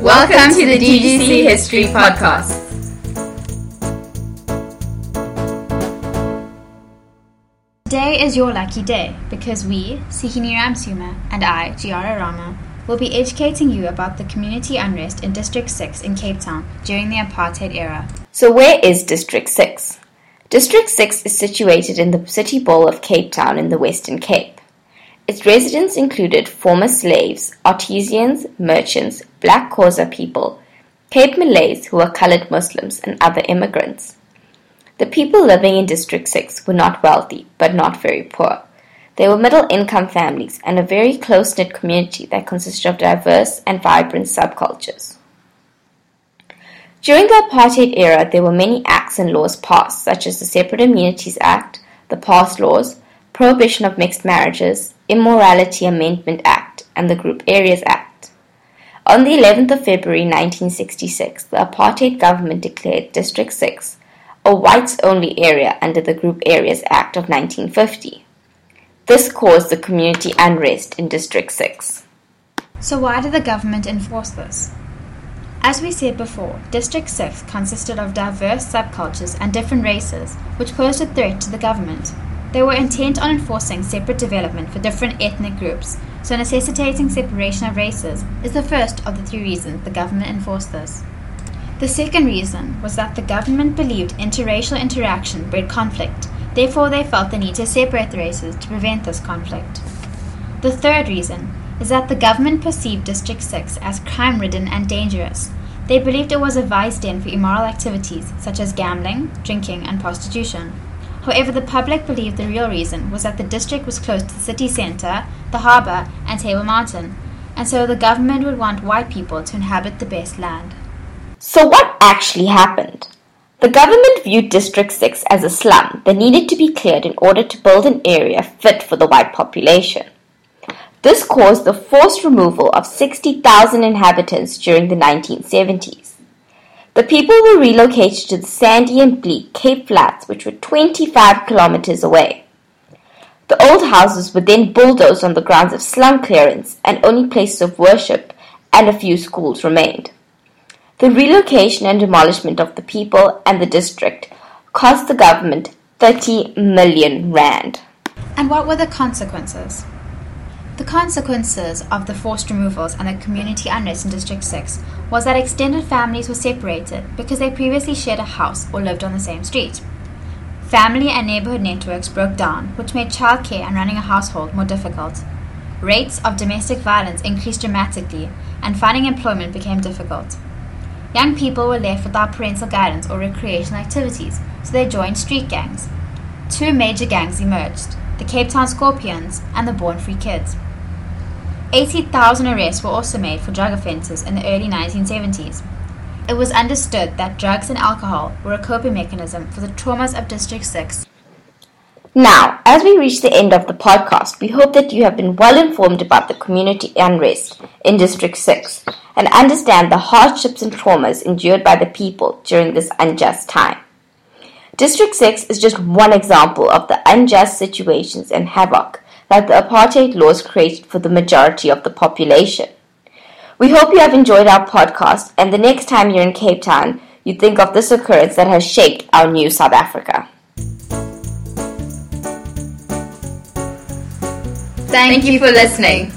Welcome to the DGC History Podcast. Today is your lucky day because we, Sohini Ramsumer, and I, Jiara Rama, will be educating you about the community unrest in District 6 in Cape Town during the apartheid era. So, where is District 6? District 6 is situated in the city bowl of Cape Town in the Western Cape. Its residents included former slaves, artisans, merchants, black Xhosa people, Cape Malays who were colored Muslims, and other immigrants. The people living in District 6 were not wealthy, but not very poor. They were middle income families and a very close knit community that consisted of diverse and vibrant subcultures. During the apartheid era, there were many acts and laws passed, such as the Separate Amenities Act, the Pass Laws, Prohibition of Mixed Marriages, Immorality Amendment Act, and the Group Areas Act. On the 11th of February 1966, the apartheid government declared District 6 a whites only area under the Group Areas Act of 1950. This caused the community unrest in District 6. So, why did the government enforce this? As we said before, District 6 consisted of diverse subcultures and different races, which posed a threat to the government. They were intent on enforcing separate development for different ethnic groups, so necessitating separation of races is the first of the three reasons the government enforced this. The second reason was that the government believed interracial interaction bred conflict, therefore, they felt the need to separate the races to prevent this conflict. The third reason is that the government perceived District 6 as crime ridden and dangerous. They believed it was a vice den for immoral activities such as gambling, drinking, and prostitution. However, the public believed the real reason was that the district was close to the city centre, the harbour, and Table Mountain, and so the government would want white people to inhabit the best land. So, what actually happened? The government viewed District 6 as a slum that needed to be cleared in order to build an area fit for the white population. This caused the forced removal of 60,000 inhabitants during the 1970s. The people were relocated to the sandy and bleak Cape Flats, which were 25 kilometers away. The old houses were then bulldozed on the grounds of slum clearance, and only places of worship and a few schools remained. The relocation and demolishment of the people and the district cost the government 30 million rand. And what were the consequences? The consequences of the forced removals and the community unrest in District 6 was that extended families were separated because they previously shared a house or lived on the same street. Family and neighborhood networks broke down, which made childcare and running a household more difficult. Rates of domestic violence increased dramatically, and finding employment became difficult. Young people were left without parental guidance or recreational activities, so they joined street gangs. Two major gangs emerged the Cape Town Scorpions and the Born Free Kids. 80,000 arrests were also made for drug offences in the early 1970s. It was understood that drugs and alcohol were a coping mechanism for the traumas of District 6 now, as we reach the end of the podcast, we hope that you have been well informed about the community unrest in District 6 and understand the hardships and traumas endured by the people during this unjust time. District 6 is just one example of the unjust situations and havoc that the apartheid laws created for the majority of the population. We hope you have enjoyed our podcast and the next time you're in Cape Town, you think of this occurrence that has shaped our new South Africa. Thank you for listening.